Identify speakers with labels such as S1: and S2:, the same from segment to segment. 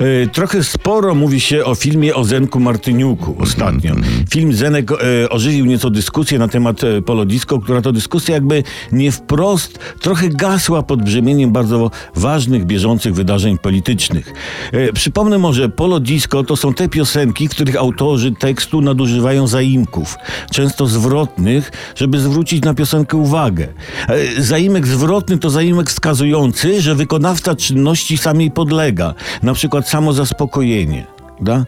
S1: E, Trochę sporo mówi się o filmie o Zenku Martyniuku ostatnio. Film Zenek e, ożywił nieco dyskusję na temat e, Polodisko, która to dyskusja jakby nie wprost trochę gasła pod brzemieniem bardzo ważnych, bieżących wydarzeń politycznych. Przypomnę może, Polodisko to są te piosenki, których autorzy tekstu nadużywają zaimków, często zwrotnych, żeby zwrócić na piosenkę uwagę. Zaimek zwrotny to zaimek wskazujący, że wykonawca czynności samej podlega, na przykład samo zaspokojenie. Da? E,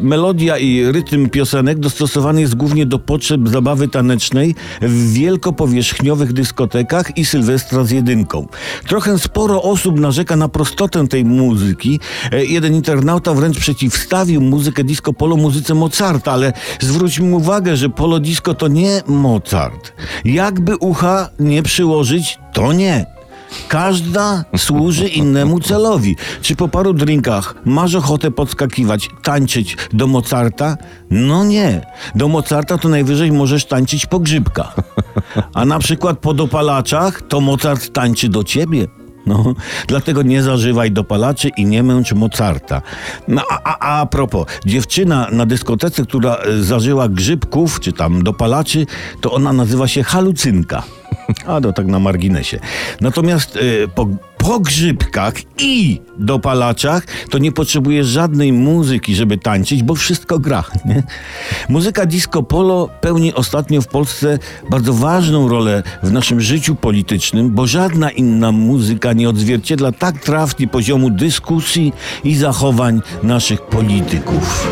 S1: melodia i rytm piosenek dostosowany jest głównie do potrzeb zabawy tanecznej w wielkopowierzchniowych dyskotekach i Sylwestra z jedynką. Trochę sporo osób narzeka na prostotę tej muzyki. E, jeden internauta wręcz przeciwstawił muzykę disco polo muzyce Mozarta, ale zwróćmy uwagę, że polo disco to nie Mozart. Jakby ucha nie przyłożyć, to nie. Każda służy innemu celowi. Czy po paru drinkach masz ochotę podskakiwać, tańczyć do Mozarta? No nie. Do Mozarta to najwyżej możesz tańczyć po grzybkach. A na przykład po dopalaczach to Mozart tańczy do ciebie. No, dlatego nie zażywaj dopalaczy i nie męcz Mozarta. No, a, a, a propos, dziewczyna na dyskotece, która e, zażyła grzybków, czy tam dopalaczy, to ona nazywa się halucynka. A to tak na marginesie. Natomiast e, po, po grzybkach i dopalaczach to nie potrzebuje żadnej muzyki, żeby tańczyć, bo wszystko gra. Nie? Muzyka disco polo pełni ostatnio w Polsce bardzo ważną rolę w naszym życiu politycznym, bo żadna inna muzyka nie odzwierciedla tak trafnie poziomu dyskusji i zachowań naszych polityków.